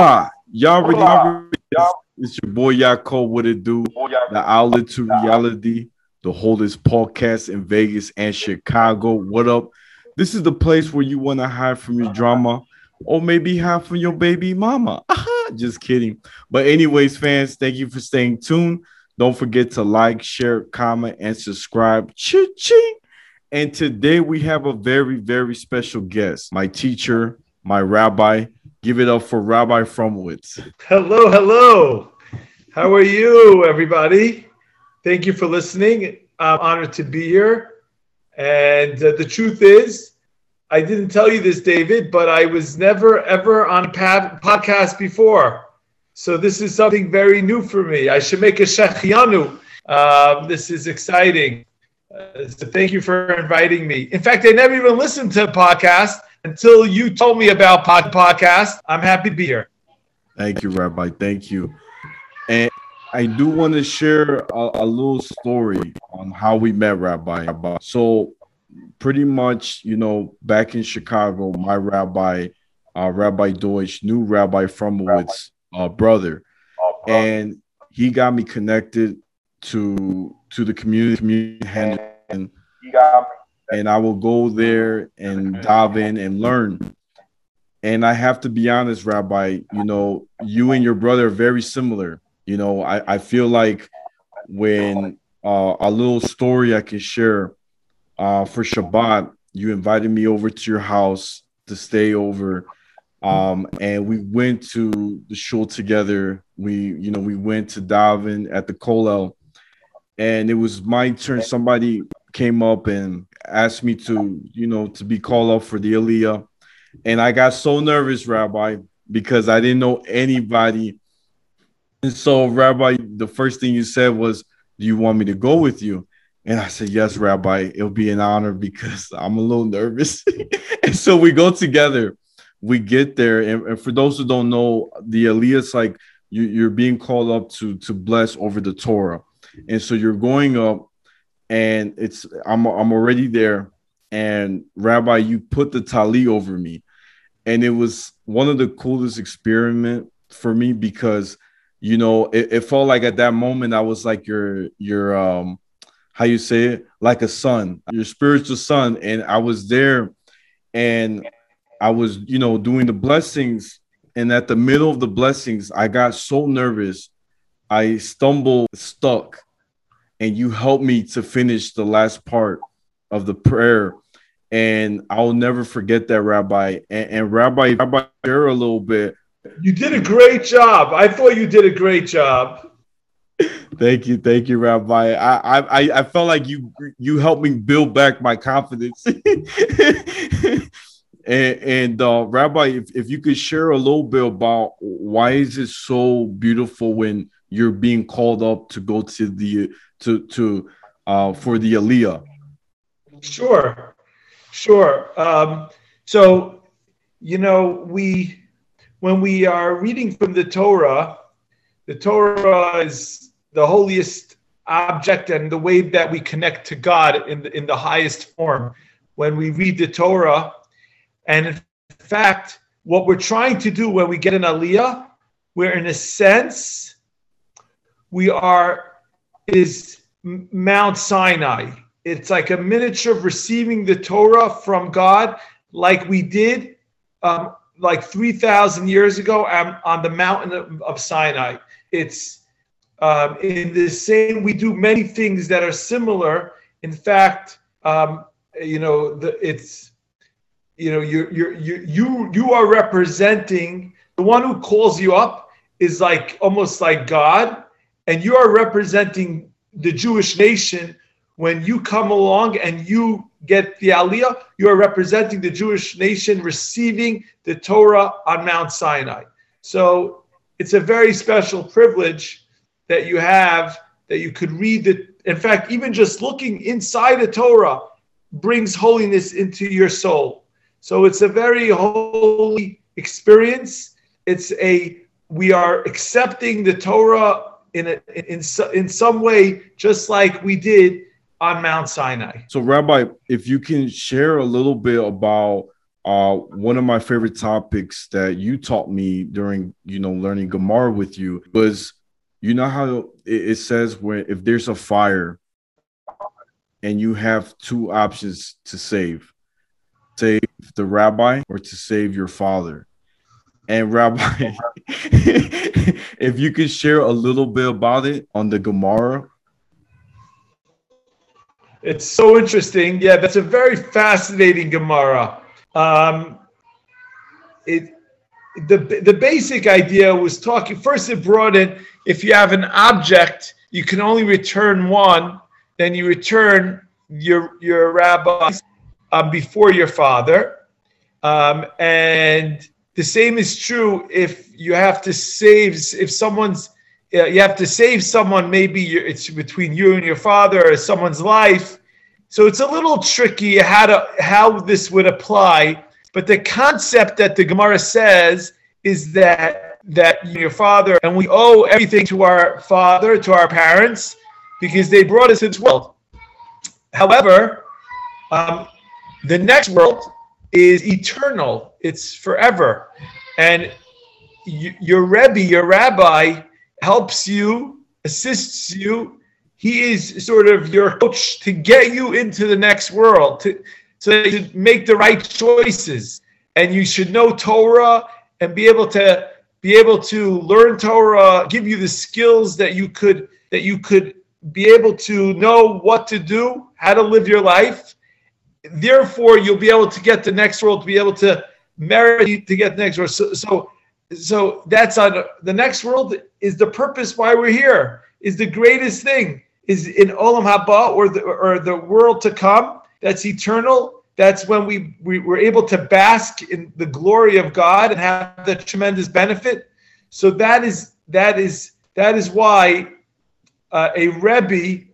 Blah. Y'all already, already it's your boy Yako. What it do? The outlet to reality, the holdest podcast in Vegas and Chicago. What up? This is the place where you want to hide from your drama or maybe hide from your baby mama. Just kidding. But, anyways, fans, thank you for staying tuned. Don't forget to like, share, comment, and subscribe. Ching. And today we have a very, very special guest, my teacher, my rabbi. Give it up for Rabbi Fromowitz. Hello, hello. How are you, everybody? Thank you for listening. I'm honored to be here. And uh, the truth is, I didn't tell you this, David, but I was never ever on a podcast before. So this is something very new for me. I should make a Shehecheyanu. Um, this is exciting. Uh, so thank you for inviting me. In fact, I never even listened to a podcast until you told me about pod- podcast. I'm happy to be here. Thank you, Rabbi. Thank you. And I do want to share a, a little story on how we met, Rabbi. So, pretty much, you know, back in Chicago, my rabbi, uh, Rabbi Deutsch, knew Rabbi Fromowitz, uh, brother, and he got me connected to to the community, community and he got me and I will go there and dive in and learn. And I have to be honest, Rabbi, you know, you and your brother are very similar. You know, I, I feel like when uh, a little story I can share uh, for Shabbat, you invited me over to your house to stay over. Um, and we went to the show together. We, you know, we went to daven at the Kollel, and it was my turn. Somebody came up and asked me to, you know, to be called up for the Aliyah. And I got so nervous, Rabbi, because I didn't know anybody. And so, Rabbi, the first thing you said was, Do you want me to go with you? And I said, Yes, Rabbi, it'll be an honor because I'm a little nervous. and so we go together. We get there. And, and for those who don't know, the Aliyah is like you, you're being called up to, to bless over the Torah. And so you're going up and it's I'm I'm already there. And Rabbi, you put the tali over me, and it was one of the coolest experiment for me because you know it, it felt like at that moment I was like your your um how you say it? Like a son, your spiritual son, and I was there, and I was you know doing the blessings, and at the middle of the blessings I got so nervous, I stumbled stuck and you helped me to finish the last part of the prayer. And I'll never forget that, Rabbi. And, and Rabbi, Rabbi, share a little bit. You did a great job. I thought you did a great job. Thank you, thank you, Rabbi. I I I felt like you you helped me build back my confidence. and and uh, Rabbi, if, if you could share a little bit about why is it so beautiful when you're being called up to go to the to to uh, for the Aliyah? Sure, sure. Um, so you know we when we are reading from the Torah, the Torah is the holiest object and the way that we connect to God in the, in the highest form. When we read the Torah, and in fact, what we're trying to do when we get an Aliyah, we're in a sense, we are is Mount Sinai. It's like a miniature of receiving the Torah from God, like we did um, like 3,000 years ago on the mountain of, Sinai. It's um, in the same, we do many things that are similar. In fact, um, you know, the, it's, you know, you you you you are representing the one who calls you up is like almost like God, and you are representing the Jewish nation. When you come along and you get the Aliyah, you are representing the Jewish nation receiving the Torah on Mount Sinai. So it's a very special privilege that you have that you could read the. In fact, even just looking inside the Torah brings holiness into your soul. So it's a very holy experience. It's a we are accepting the Torah in a, in so, in some way, just like we did on Mount Sinai. So, Rabbi, if you can share a little bit about uh, one of my favorite topics that you taught me during, you know, learning Gemara with you was, you know how it, it says when if there's a fire and you have two options to save, save the rabbi or to save your father. And Rabbi, if you could share a little bit about it on the Gemara. It's so interesting. Yeah, that's a very fascinating Gemara. Um, it the the basic idea was talking first. It brought in if you have an object, you can only return one. Then you return your your rabbi um, before your father, um, and the same is true if you have to save if someone's you have to save someone. Maybe it's between you and your father or someone's life so it's a little tricky how to how this would apply, but the concept that the Gemara says is that that your father and we owe everything to our father, to our parents, because they brought us into this world. However, um, the next world is eternal; it's forever, and your Rebbe, your rabbi, helps you, assists you he is sort of your coach to get you into the next world, to, so that you make the right choices. And you should know Torah and be able to be able to learn Torah, give you the skills that you could that you could be able to know what to do, how to live your life. Therefore, you'll be able to get the next world, to be able to marry to get the next world. So, so, so that's on the next world is the purpose why we're here. Is the greatest thing is in Olam Haba or the or the world to come. That's eternal. That's when we, we were able to bask in the glory of God and have the tremendous benefit. So that is that is that is why uh, a rebbe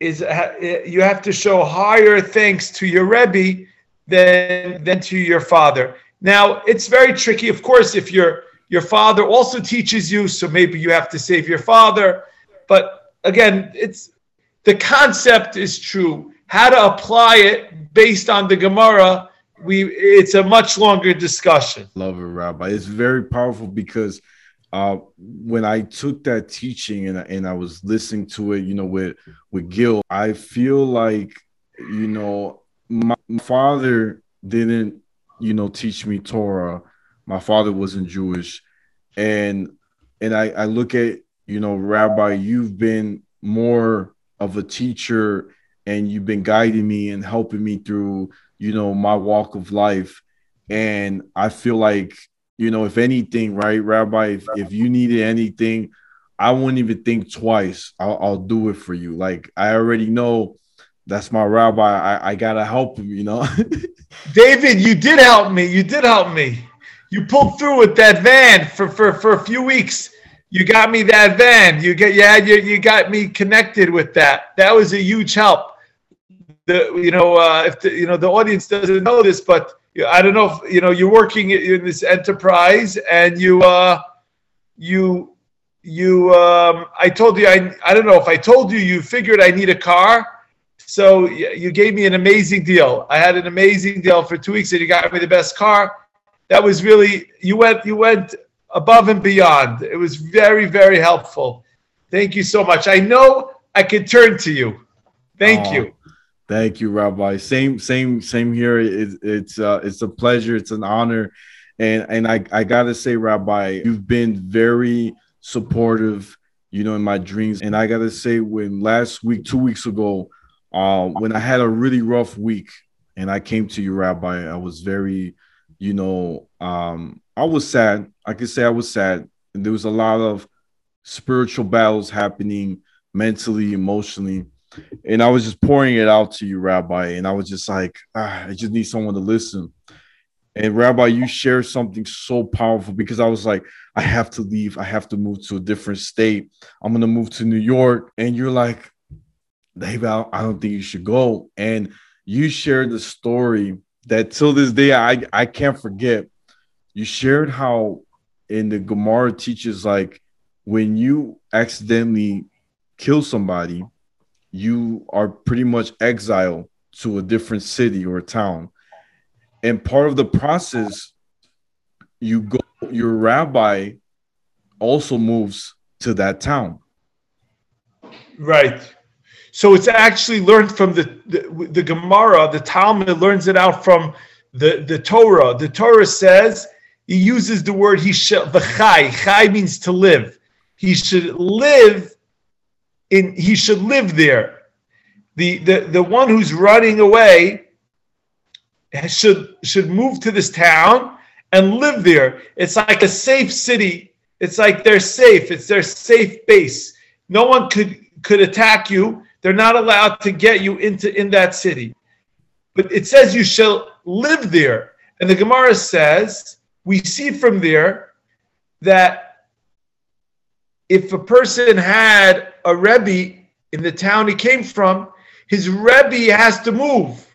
is uh, you have to show higher thanks to your rebbe than than to your father. Now it's very tricky, of course, if your your father also teaches you, so maybe you have to save your father, but again, it's the concept is true. How to apply it based on the Gemara, we it's a much longer discussion. Love it, Rabbi. It's very powerful because uh, when I took that teaching and and I was listening to it, you know, with with Gil, I feel like you know my father didn't you know teach me Torah. My father wasn't Jewish, and and I I look at you know, Rabbi, you've been more of a teacher and you've been guiding me and helping me through, you know, my walk of life. And I feel like, you know, if anything, right, Rabbi, if, if you needed anything, I wouldn't even think twice. I'll, I'll do it for you. Like I already know that's my rabbi. I, I gotta help him, you know. David, you did help me. You did help me. You pulled through with that van for, for, for a few weeks you got me that van. You get yeah, you, you got me connected with that. That was a huge help. The you know uh, if the, you know the audience doesn't know this, but I don't know if you know you're working in this enterprise and you uh, you you um, I told you I I don't know if I told you you figured I need a car. So you gave me an amazing deal. I had an amazing deal for two weeks, and you got me the best car. That was really you went you went above and beyond. It was very, very helpful. Thank you so much. I know I can turn to you. Thank oh, you. Thank you, Rabbi. Same, same, same here. It, it's uh, it's a pleasure. It's an honor, and and I I gotta say, Rabbi, you've been very supportive. You know, in my dreams, and I gotta say, when last week, two weeks ago, uh, when I had a really rough week, and I came to you, Rabbi, I was very, you know, um, I was sad. I could say I was sad. And there was a lot of spiritual battles happening mentally, emotionally. And I was just pouring it out to you, Rabbi. And I was just like, ah, I just need someone to listen. And Rabbi, you shared something so powerful because I was like, I have to leave. I have to move to a different state. I'm going to move to New York. And you're like, Dave, I don't think you should go. And you shared the story that till this day I, I can't forget you shared how in the Gemara teaches like when you accidentally kill somebody, you are pretty much exiled to a different city or town. and part of the process, you go, your rabbi also moves to that town. Right. So it's actually learned from the, the, the Gemara, the Talmud learns it out from the, the Torah. The Torah says, he uses the word he shall the chai. Chai means to live. He should live in he should live there. The the, the one who's running away should should move to this town and live there. It's like a safe city. It's like they're safe. It's their safe base. No one could could attack you. They're not allowed to get you into in that city. But it says you shall live there. And the Gemara says, we see from there that if a person had a Rebbe in the town he came from, his Rebbe has to move.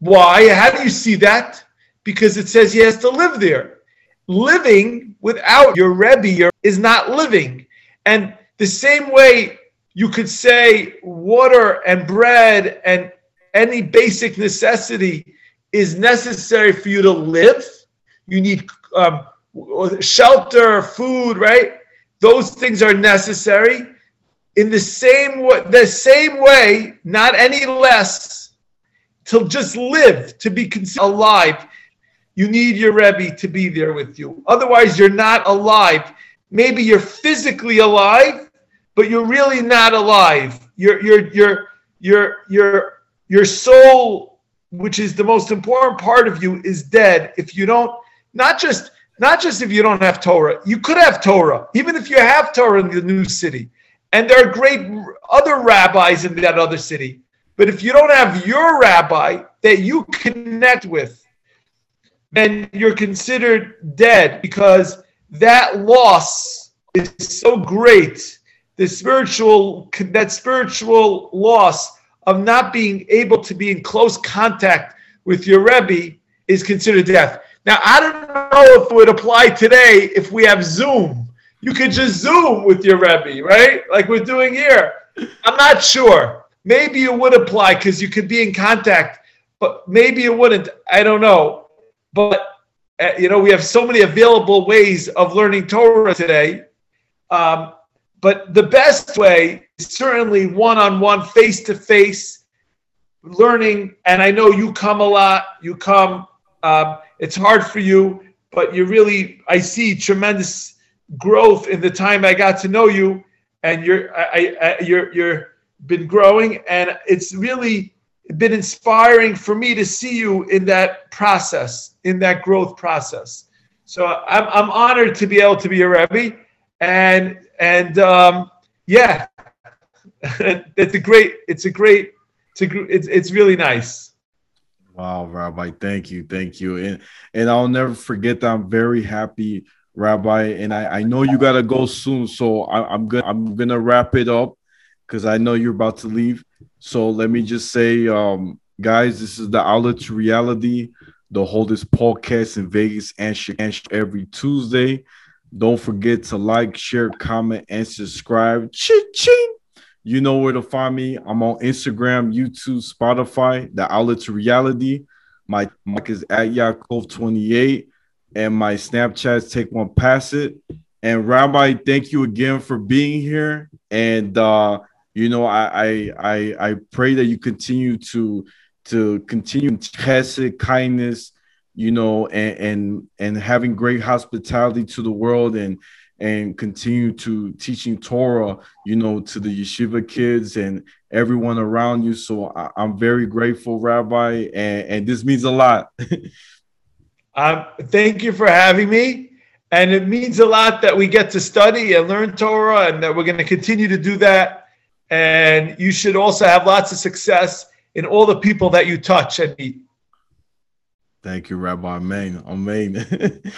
Why? How do you see that? Because it says he has to live there. Living without your Rebbe is not living. And the same way you could say water and bread and any basic necessity is necessary for you to live. You need um, shelter, food, right? Those things are necessary. In the same way, the same way, not any less, to just live, to be alive, you need your Rebbe to be there with you. Otherwise, you're not alive. Maybe you're physically alive, but you're really not alive. Your your your your your your soul, which is the most important part of you, is dead if you don't not just not just if you don't have Torah. You could have Torah, even if you have Torah in the new city. And there are great other rabbis in that other city. But if you don't have your rabbi that you connect with, then you're considered dead because that loss is so great the spiritual that spiritual loss of not being able to be in close contact with your Rebbe is considered death. Now, I don't know if it would apply today if we have Zoom. You could just Zoom with your Rebbe, right? Like we're doing here. I'm not sure. Maybe it would apply because you could be in contact, but maybe it wouldn't. I don't know. But, uh, you know, we have so many available ways of learning Torah today. Um, but the best way is certainly one on one, face to face learning. And I know you come a lot, you come, um, it's hard for you, but you really, I see tremendous growth in the time I got to know you. And you're, I, I, you're, you're been growing, and it's really been inspiring for me to see you in that process, in that growth process. So I'm, I'm honored to be able to be a Rebbe and and um, yeah, it's a great, it's a great, it's a, it's it's really nice. Wow, Rabbi, thank you, thank you, and and I'll never forget that. I'm very happy, Rabbi, and I I know you gotta go soon, so I, I'm gonna I'm gonna wrap it up because I know you're about to leave. So let me just say, um, guys, this is the outlet to reality. The holdest podcast in Vegas and every Tuesday. Don't forget to like, share, comment, and subscribe. Ching! You know where to find me. I'm on Instagram, YouTube, Spotify, the outlet to reality. My mic is at Yaakov28, and my Snapchats take one pass it. And Rabbi, thank you again for being here. And uh, you know, I I I, I pray that you continue to to continue chesed, kindness, you know, and and and having great hospitality to the world and and continue to teaching Torah, you know, to the yeshiva kids and everyone around you. So I, am very grateful, Rabbi, and, and this means a lot. um, thank you for having me. And it means a lot that we get to study and learn Torah, and that we're going to continue to do that. And you should also have lots of success in all the people that you touch and meet. Thank you, Rabbi Amen. Amen.